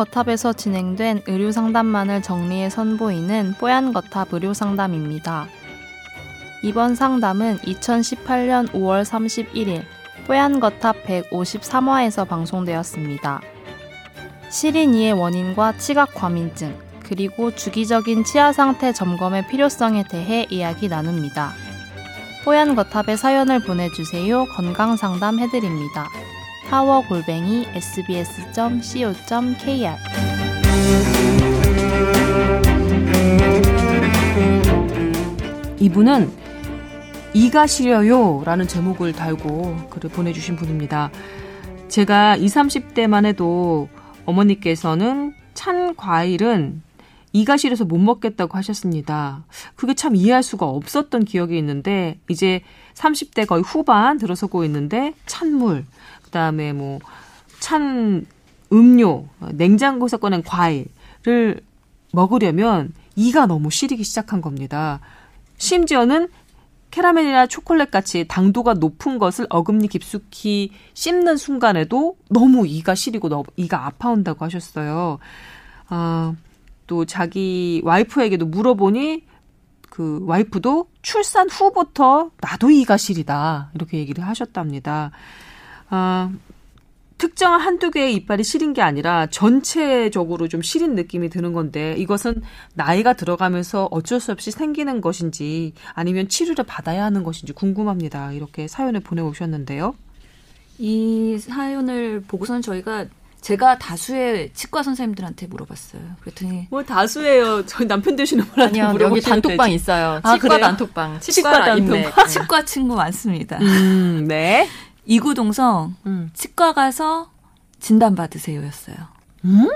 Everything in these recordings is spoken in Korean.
뽀얀거탑에서 진행된 의료 상담만을 정리해 선보이는 뽀얀 거탑 의료 상담입니다. 이번 상담은 2018년 5월 31일 뽀얀 거탑 153화에서 방송되었습니다. 시린이의 원인과 치각 과민증, 그리고 주기적인 치아 상태 점검의 필요성에 대해 이야기 나눕니다. 뽀얀 거탑에 사연을 보내주세요. 건강 상담 해드립니다. 타워 골뱅이 sbs.co.kr 이분은 이가 시려요 라는 제목을 달고 글을 보내주신 분입니다. 제가 20, 30대만 해도 어머니께서는 찬 과일은 이가 시려서 못 먹겠다고 하셨습니다. 그게 참 이해할 수가 없었던 기억이 있는데 이제 30대 거의 후반 들어서고 있는데 찬물, 그다음에 뭐 찬 음료, 냉장고에서 꺼낸 과일을 먹으려면 이가 너무 시리기 시작한 겁니다. 심지어는 캐러멜이나 초콜릿 같이 당도가 높은 것을 어금니 깊숙이 씹는 순간에도 너무 이가 시리고 너무 이가 아파온다고 하셨어요. 아, 또 자기 와이프에게도 물어보니 그 와이프도 출산 후부터 나도 이가 시리다 이렇게 얘기를 하셨답니다. 아, 특정한 한두 개의 이빨이 시린 게 아니라 전체적으로 좀 시린 느낌이 드는 건데 이것은 나이가 들어가면서 어쩔 수 없이 생기는 것인지 아니면 치료를 받아야 하는 것인지 궁금합니다. 이렇게 사연을 보내오셨는데요. 이 사연을 보고서는 저희가 제가 다수의 치과 선생님들한테 물어봤어요. 그랬더니 뭐 다수예요. 저희 남편 되시는 분한테 아니요, 여기 단톡방 되지. 있어요. 아, 치과 그래요? 단톡방. 치과, 치과 단톡방. 치과 친구 많습니다. 음, 네. 이구동성 음. 치과 가서 진단 받으세요였어요. 음?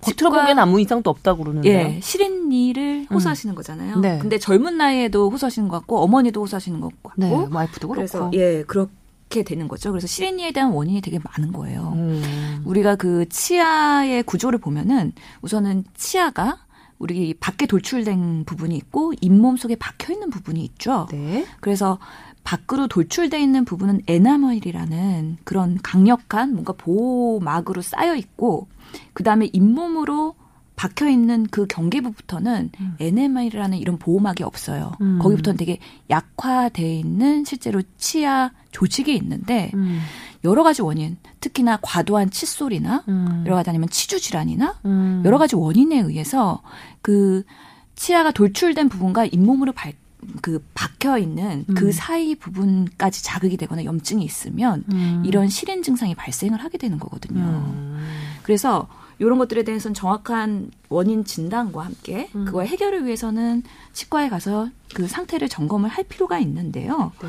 겉으로 보기엔 아무 이상도 없다고 그러는데요. 예, 실린니를 음. 호소하시는 거잖아요. 네. 근데 젊은 나이에도 호소하시는 것 같고 어머니도 호소하시는 것 같고 네, 와이프도 그렇고. 그래서 예, 그렇게 되는 거죠. 그래서 실린니에 대한 원인이 되게 많은 거예요. 음. 우리가 그 치아의 구조를 보면은 우선은 치아가 우리 밖에 돌출된 부분이 있고 잇몸 속에 박혀 있는 부분이 있죠. 네. 그래서 밖으로 돌출돼 있는 부분은 에나멜이라는 그런 강력한 뭔가 보호막으로 쌓여 있고 그 다음에 잇몸으로 박혀 있는 그 경계부부터는 음. 에네멜이라는 이런 보호막이 없어요. 음. 거기부터는 되게 약화돼 있는 실제로 치아 조직이 있는데 음. 여러 가지 원인, 특히나 과도한 칫솔이나 음. 여러 가지 아니면 치주 질환이나 음. 여러 가지 원인에 의해서 그 치아가 돌출된 부분과 잇몸으로 발, 그 박혀 있는 그 음. 그 사이 부분까지 자극이 되거나 염증이 있으면 음. 이런 실인 증상이 발생을 하게 되는 거거든요. 음. 그래서 이런 것들에 대해서는 정확한 원인 진단과 함께 음. 그걸 해결을 위해서는 치과에 가서 그 상태를 점검을 할 필요가 있는데요. 네.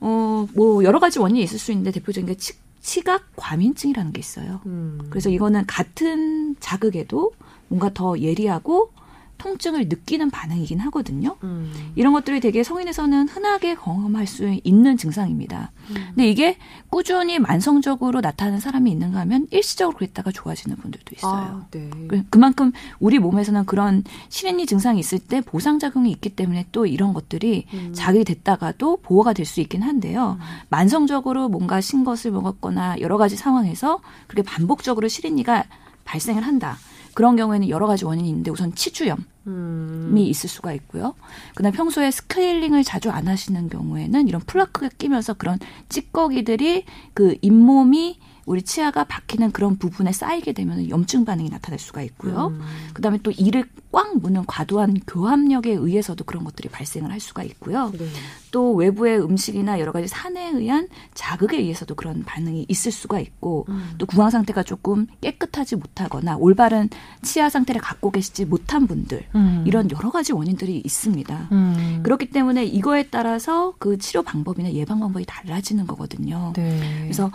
어, 뭐 여러 가지 원인이 있을 수 있는데 대표적인 게 치, 치각 과민증이라는 게 있어요. 음. 그래서 이거는 같은 자극에도 뭔가 더 예리하고 통증을 느끼는 반응이긴 하거든요. 음. 이런 것들이 되게 성인에서는 흔하게 경험할 수 있는 증상입니다. 음. 근데 이게 꾸준히 만성적으로 나타나는 사람이 있는가 하면 일시적으로 그랬다가 좋아지는 분들도 있어요. 아, 네. 그, 그만큼 우리 몸에서는 그런 실행리 증상이 있을 때 보상작용이 있기 때문에 또 이런 것들이 음. 자극이 됐다가도 보호가 될 수 있긴 한데요. 음. 만성적으로 뭔가 신 것을 먹었거나 여러 가지 상황에서 그렇게 반복적으로 실행리가 발생을 한다. 그런 경우에는 여러 가지 원인이 있는데 우선 치주염. 음. 이 있을 수가 있고요. 그다음 평소에 스케일링을 자주 안 하시는 경우에는 이런 플라크가 끼면서 그런 찌꺼기들이 그 잇몸이 우리 치아가 박히는 그런 부분에 쌓이게 되면 염증 반응이 나타날 수가 있고요. 음. 그다음에 또 이를 꽉 무는 과도한 교합력에 의해서도 그런 것들이 발생을 할 수가 있고요. 네. 또 외부의 음식이나 여러 가지 산에 의한 자극에 의해서도 그런 반응이 있을 수가 있고 음. 또 구강 상태가 조금 깨끗하지 못하거나 올바른 치아 상태를 갖고 계시지 못한 분들 음. 이런 여러 가지 원인들이 있습니다. 음. 그렇기 때문에 이거에 따라서 그 치료 방법이나 예방 방법이 달라지는 거거든요. 네. 그래서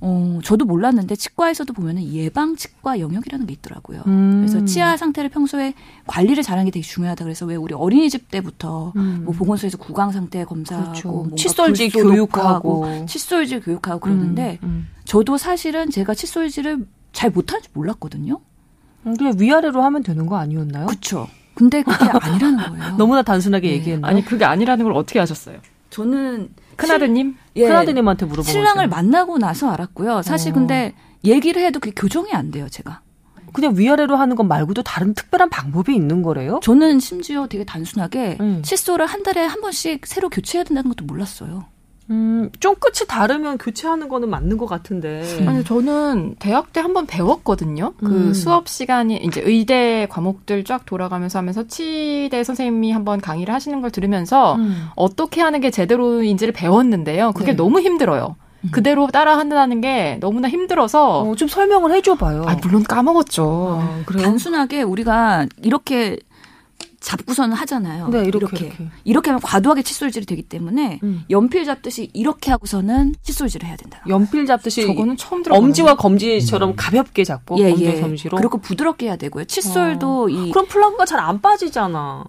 어, 저도 몰랐는데 치과에서도 보면은 예방 치과 영역이라는 게 있더라고요. 음. 그래서 치아 상태를 평소에 관리를 잘하는 게 되게 중요하다. 그래서 왜 우리 어린이집 때부터 음. 뭐 보건소에서 구강 상태 검사하고 그렇죠. 뭐 칫솔질 교육하고 칫솔질 교육하고 그러는데 음. 음. 저도 사실은 제가 칫솔질을 잘 못하는지 몰랐거든요. 그냥 위아래로 하면 되는 거 아니었나요? 그렇죠. 근데 그게 아니라는 거예요. 너무나 단순하게 네. 얘기했나요? 아니 그게 아니라는 걸 어떻게 아셨어요? 저는 큰아드님? 예, 큰아드님한테 물어보고 신랑을 만나고 나서 알았고요. 사실 어. 근데 얘기를 해도 그게 교정이 안 돼요, 제가. 그냥 위아래로 하는 것 말고도 다른 특별한 방법이 있는 거래요? 저는 심지어 되게 단순하게 음. 칫솔을 한 달에 한 번씩 새로 교체해야 된다는 것도 몰랐어요. 음, 좀 끝이 다르면 교체하는 거는 맞는 것 같은데. 아니 저는 대학 때 한번 배웠거든요. 그 음. 수업 시간이 이제 의대 과목들 쫙 돌아가면서 하면서 치대 선생님이 한번 강의를 하시는 걸 들으면서 음. 어떻게 하는 게 제대로인지를 배웠는데요. 그게 네. 너무 힘들어요. 음. 그대로 따라 한다는 게 너무나 힘들어서 어, 좀 설명을 해줘봐요. 아 물론 까먹었죠. 어, 그래요? 단순하게 우리가 이렇게 잡고서는 하잖아요. 네, 이렇게, 이렇게. 이렇게. 이렇게 하면 과도하게 칫솔질이 되기 때문에 음. 연필 잡듯이 이렇게 하고서는 칫솔질을 해야 된다. 연필 잡듯이 저거는 처음 들어. 엄지와 검지처럼 가볍게 잡고 예, 검지 예. 검지로. 그리고 부드럽게 해야 되고요. 칫솔도 이 그럼 플라크가 잘 안 빠지잖아.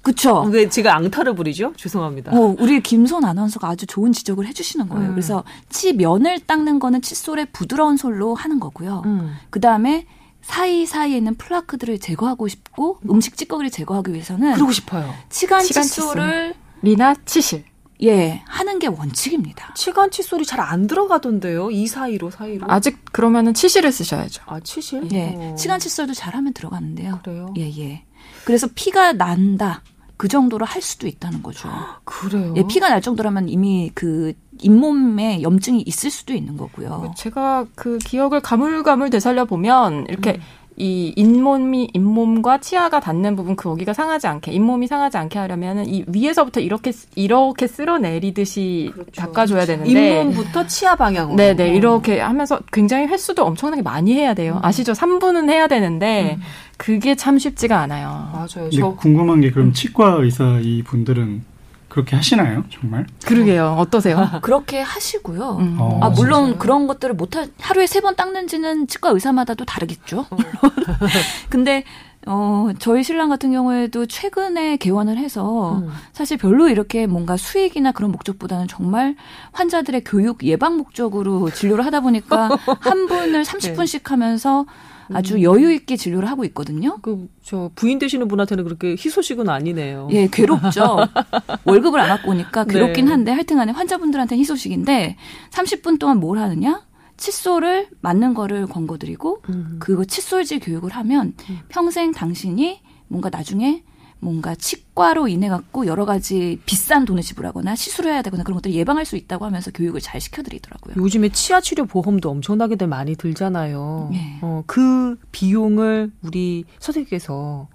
그쵸. 왜 제가 앙탈을 부리죠? 죄송합니다. 어, 우리 김선 아나운서가 아주 좋은 지적을 해주시는 거예요. 음. 그래서 치면을 닦는 거는 칫솔의 부드러운 솔로 하는 거고요. 음. 그 다음에 사이사이에 있는 플라크들을 제거하고 싶고 음식 찌꺼기를 제거하기 위해서는 그러고 싶어요. 치간 치간 칫솔이나 치실. 예 하는 게 원칙입니다. 치간 칫솔이 잘 안 들어가던데요. 이 사이로 사이로. 아직 그러면은 치실을 쓰셔야죠. 아 치실? 예 어. 치간 칫솔도 잘하면 들어가는데요. 그래요? 예 예. 그래서 피가 난다 그 정도로 할 수도 있다는 거죠. 그래요. 예 피가 날 정도라면 이미 그 잇몸에 염증이 있을 수도 있는 거고요. 제가 그 기억을 가물가물 되살려 보면 이렇게 음. 이 잇몸이 잇몸과 치아가 닿는 부분 그 거기가 상하지 않게 잇몸이 상하지 않게 하려면은 이 위에서부터 이렇게 이렇게 쓸어내리듯이 닦아줘야 되는데 잇몸부터 치아 방향으로. 네네. 어. 이렇게 하면서 굉장히 횟수도 엄청나게 많이 해야 돼요. 아시죠? 3분은 해야 되는데 그게 참 쉽지가 않아요. 맞아요. 궁금한 게 그럼 치과 의사 이 분들은 그렇게 하시나요? 정말? 그러게요 어떠세요 그렇게 하시고요. 음. 어, 아, 물론 진짜요? 그런 것들을 못 하, 하루에 세 번 닦는지는 치과 의사마다 도 다르겠죠. 어. 물론. 근데, 어, 저희 신랑 같은 경우에도 최근에 개원을 해서 음. 사실 별로 이렇게 뭔가 수익이나 그런 목적보다는 정말 환자들의 교육 예방 목적으로 진료를 하다 보니까 한 분을 30분씩 하면서 아주 여유 있게 진료를 하고 있거든요. 그 저 부인 되시는 분한테는 그렇게 희소식은 아니네요. 예, 괴롭죠. 월급을 안 갖고 오니까 괴롭긴 네. 한데 하여튼 간에 환자분들한테는 희소식인데 30분 동안 뭘 하느냐? 칫솔을 맞는 거를 권고드리고 음. 그 칫솔질 교육을 하면 평생 당신이 뭔가 나중에 뭔가 치과로 인해 갖고 여러 가지 비싼 돈을 지불하거나 시술을 해야 되거나 그런 것들을 예방할 수 있다고 하면서 교육을 잘 시켜드리더라고요. 요즘에 치아 치료 보험도 엄청나게들 많이 들잖아요. 예. 어, 그 비용을 우리 선생님께서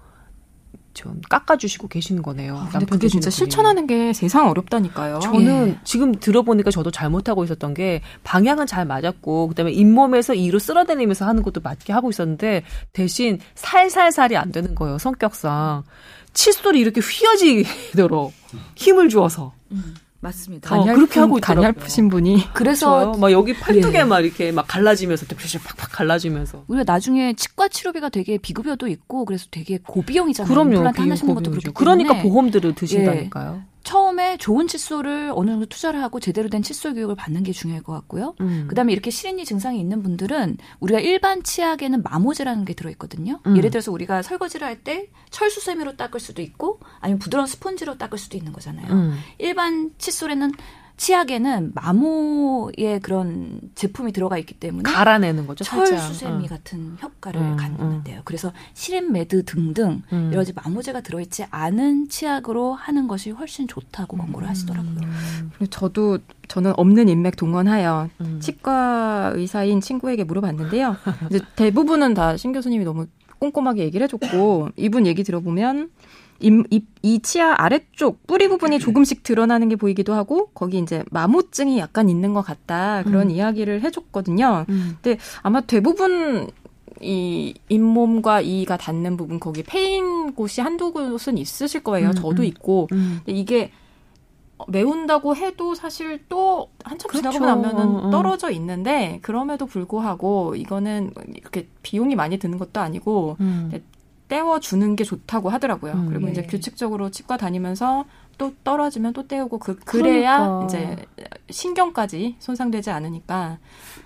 좀 깎아주시고 계시는 거네요. 근데 남편 그게 진짜 분이. 실천하는 게 세상 어렵다니까요 저는 예. 지금 들어보니까 저도 잘못하고 있었던 게 방향은 잘 맞았고 그다음에 잇몸에서 이로 쓸어내리면서 하는 것도 맞게 하고 있었는데 대신 살살살이 안 되는 거예요 성격상 칫솔이 이렇게 휘어지도록 힘을 주어서 맞습니다. 어, 그렇게 하고 있더라고요. 간얇으신 분이 그래서 저요? 막 여기 팔뚝에 예. 막 이렇게 막 갈라지면서 이렇게 팍팍 갈라지면서 우리가 나중에 치과 치료비가 되게 비급여도 있고 그래서 되게 고비용이잖아요. 그럼요. 임플란트 하나 심는 것도. 그렇기 그러니까 보험들을 드신다니까요. 처음에 좋은 칫솔을 어느 정도 투자를 하고 제대로 된 칫솔 교육을 받는 게 중요할 것 같고요. 음. 그다음에 이렇게 시린이 증상이 있는 분들은 우리가 일반 치약에는 마모제라는 게 들어있거든요. 음. 예를 들어서 우리가 설거지를 할 때 철수 세미로 닦을 수도 있고 아니면 부드러운 스펀지로 닦을 수도 있는 거잖아요. 음. 일반 칫솔에는 치약에는 마모의 그런 제품이 들어가 있기 때문에 갈아내는 거죠. 철수세미 어. 같은 효과를 음, 갖는데요. 그래서 시린매드 등등 음. 여러 가지 마모제가 들어있지 않은 치약으로 하는 것이 훨씬 좋다고 권고를 하시더라고요. 그리고 저도 저는 없는 인맥 동원하여 음. 치과 의사인 친구에게 물어봤는데요. 대부분은 다 신 교수님이 너무 꼼꼼하게 얘기를 해줬고 이분 얘기 들어보면 이, 이, 이 치아 아래쪽 뿌리 부분이 조금씩 드러나는 게 보이기도 하고 거기 이제 마모증이 약간 있는 것 같다 그런 음. 이야기를 해줬거든요. 음. 근데 아마 대부분 이 잇몸과 이가 닿는 부분 거기 패인 곳이 한두 곳은 있으실 거예요. 음, 저도 음. 있고 음. 근데 이게 메운다고 해도 사실 또 한참 그렇죠. 지나고 나면은 어, 어. 떨어져 있는데 그럼에도 불구하고 이거는 이렇게 비용이 많이 드는 것도 아니고 음. 떼워 주는 게 좋다고 하더라고요. 음. 그리고 이제 네. 규칙적으로 치과 다니면서 또 떨어지면 또 떼우고 그 그래야 그러니까. 이제 신경까지 손상되지 않으니까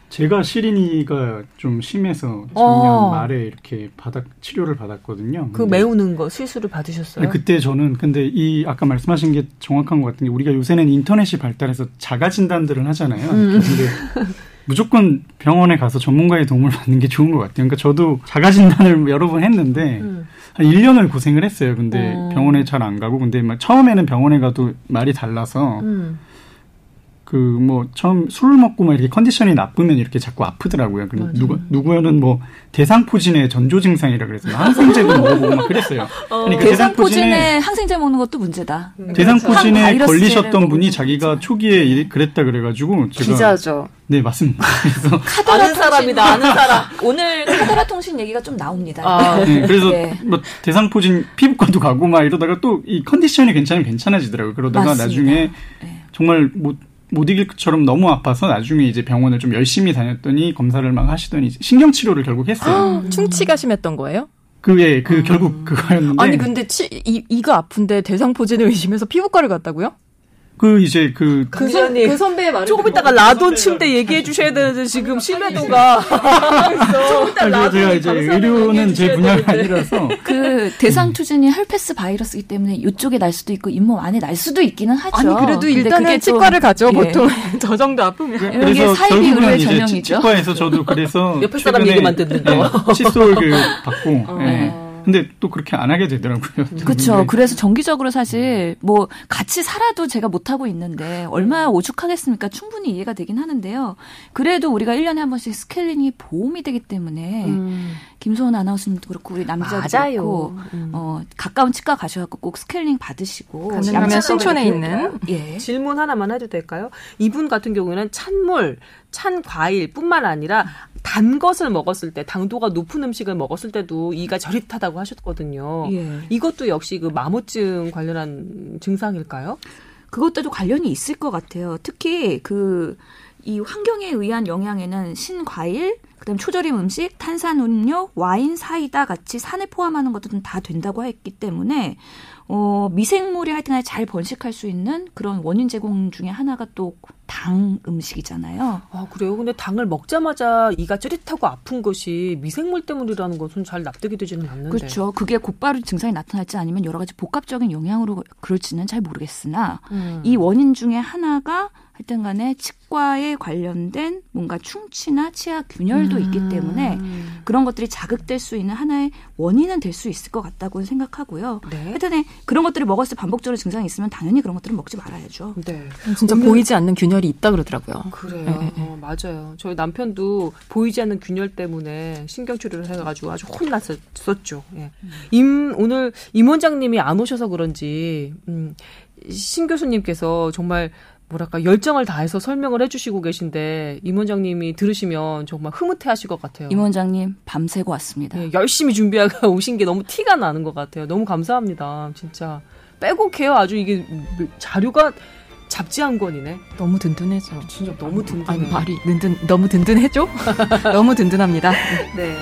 제가 시린이가 좀 심해서 작년 어. 말에 이렇게 받았 치료를 받았거든요. 그 메우는 거 실수를 받으셨어요? 아니, 그때 저는 근데 이 아까 말씀하신 게 정확한 것 같은 게 우리가 요새는 인터넷이 발달해서 자가 진단들을 하잖아요. 음. 근데 무조건 병원에 가서 전문가의 도움을 받는 게 좋은 것 같아요. 그러니까 저도 자가 진단을 여러 번 했는데 음. 한 1년을 고생을 했어요. 근데 어. 병원에 잘 안 가고 근데 막 처음에는 병원에 가도 말이 달라서 음. 그 뭐 처음 술을 먹고 막 이렇게 컨디션이 나쁘면 이렇게 자꾸 아프더라고요. 그 맞아요. 누구 누구는 뭐 대상포진의 전조 증상이라 그래서 항생제도 먹어보고 막 그랬어요. 그러니까 대상포진에 항생제 먹는 것도 문제다. 대상포진에 항바이러스제를 걸리셨던 분이 자기가 초기에 이- 그랬다 그래가지고 제가 기자죠. 네 맞습니다. 그래서 카더라 아는 사람이다, 아는 사람. 오늘 카더라 통신 얘기가 좀 나옵니다. 아, 네, 그래서 네. 뭐 대상포진 피부과도 가고 막 이러다가 또 이 컨디션이 괜찮으면 괜찮아지더라고요. 그러다가 맞습니다. 나중에 네. 정말 못, 못 이길 것처럼 너무 아파서 나중에 이제 병원을 좀 열심히 다녔더니 검사를 막 하시더니 신경 치료를 결국 했어요. 충치가 심했던 거예요? 그게 그 결국 그거였는데 아니 근데 치, 이, 이가 아픈데 대상포진을 의심해서 피부과를 갔다고요? 그 이제 그 그, 기자님, 그 선배의 말을 조금 있다가 라돈 침대 얘기해 주셔야 되는데 지금 신뢰도가 조금 이따 제가 이제 의료는 제 분야가 아니라서 그 대상 투진이 헬페스 바이러스이기 때문에 이쪽에 날 수도 있고 잇몸 안에 날 수도 있기는 하죠. 아니 그래도 일단은 그게 좀- 치과를 가죠 예. 보통 저 정도 아프면 이런 게 사이비 의료의 치- 전형이죠. 치과에서 저도 그래서 옆에 사람 얘기만 듣는 거. 네, 칫솔 그 받고 어. 예. 근데 또 그렇게 안 하게 되더라고요. 그렇죠. 네. 그래서 정기적으로 사실 뭐 같이 살아도 제가 못 하고 있는데 얼마나 오죽하겠습니까? 충분히 이해가 되긴 하는데요. 그래도 우리가 1년에 한 번씩 스케일링이 보험이 되기 때문에 김소은 아나운서님도 그렇고 우리 남자도 그렇고 음. 어, 가까운 치과 가셔 갖고 꼭 스케일링 받으시고 가능하면 양치하고 신촌에 있는 예. 질문 하나만 해도 될까요? 이분 같은 경우에는 찬물, 찬 과일뿐만 아니라 단 것을 먹었을 때 당도가 높은 음식을 먹었을 때도 이가 저릿하다고 하셨거든요. 예. 이것도 역시 그 마모증 관련한 증상일까요? 그것과도 관련이 있을 것 같아요. 특히 그 이 환경에 의한 영향에는 신과일, 그다음 초절임 음식, 탄산음료, 와인, 사이다 같이 산을 포함하는 것들은 다 된다고 했기 때문에 어 미생물이 하여튼간에 잘 번식할 수 있는 그런 원인 제공 중에 하나가 또 당 음식이잖아요. 아, 그래요? 근데 당을 먹자마자 이가 찌릿하고 아픈 것이 미생물 때문이라는 것은 잘 납득이 되지는 않는데. 그렇죠. 그게 곧바로 증상이 나타날지 아니면 여러 가지 복합적인 영향으로 그럴지는 잘 모르겠으나 음. 이 원인 중에 하나가 하여튼 간에 치과에 관련된 뭔가 충치나 치아 균열도 있기 때문에 그런 것들이 자극될 수 있는 하나의 원인은 될 수 있을 것 같다고 생각하고요. 네. 하여튼에 그런 것들을 먹었을 때 반복적으로 증상이 있으면 당연히 그런 것들은 먹지 말아야죠. 네. 진짜 보이지 않는 균열이 있다 그러더라고요. 그래요. 네. 어, 맞아요. 저희 남편도 보이지 않는 균열 때문에 신경 치료를 해가지고 아주 혼났었죠. 예. 임 오늘 임 원장님이 안 오셔서 그런지 음, 신 교수님께서 정말 뭐랄까 열정을 다해서 설명을 해주시고 계신데 임 원장님이 들으시면 정말 흐뭇해하실 것 같아요. 임 원장님 밤새고 왔습니다. 예, 열심히 준비하고 오신 게 너무 티가 나는 것 같아요. 너무 감사합니다. 진짜 빼곡해요. 아주 이게 자료가 잡지 한 권이네. 너무 든든해져. 진짜 너무 든든해. 아니 말이 든든 너무 든든해죠? 너무 든든합니다. 네.